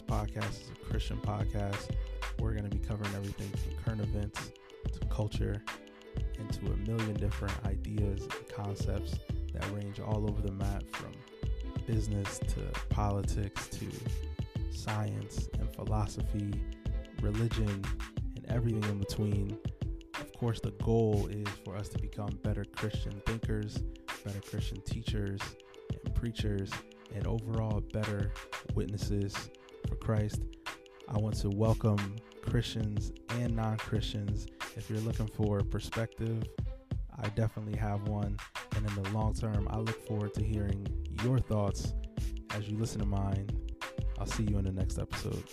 Podcast is a Christian podcast. We're going to be covering everything from current events to culture and to a million different ideas and concepts that range all over the map from business to politics to science and philosophy, religion, and everything in between. Of course, the goal is for us to become better Christian thinkers, better Christian teachers and preachers, and overall better witnesses for Christ. I want to welcome Christians and non Christians. If you're looking for perspective, I definitely have one. And in the long term, I look forward to hearing your thoughts as you listen to mine. I'll see you in the next episode.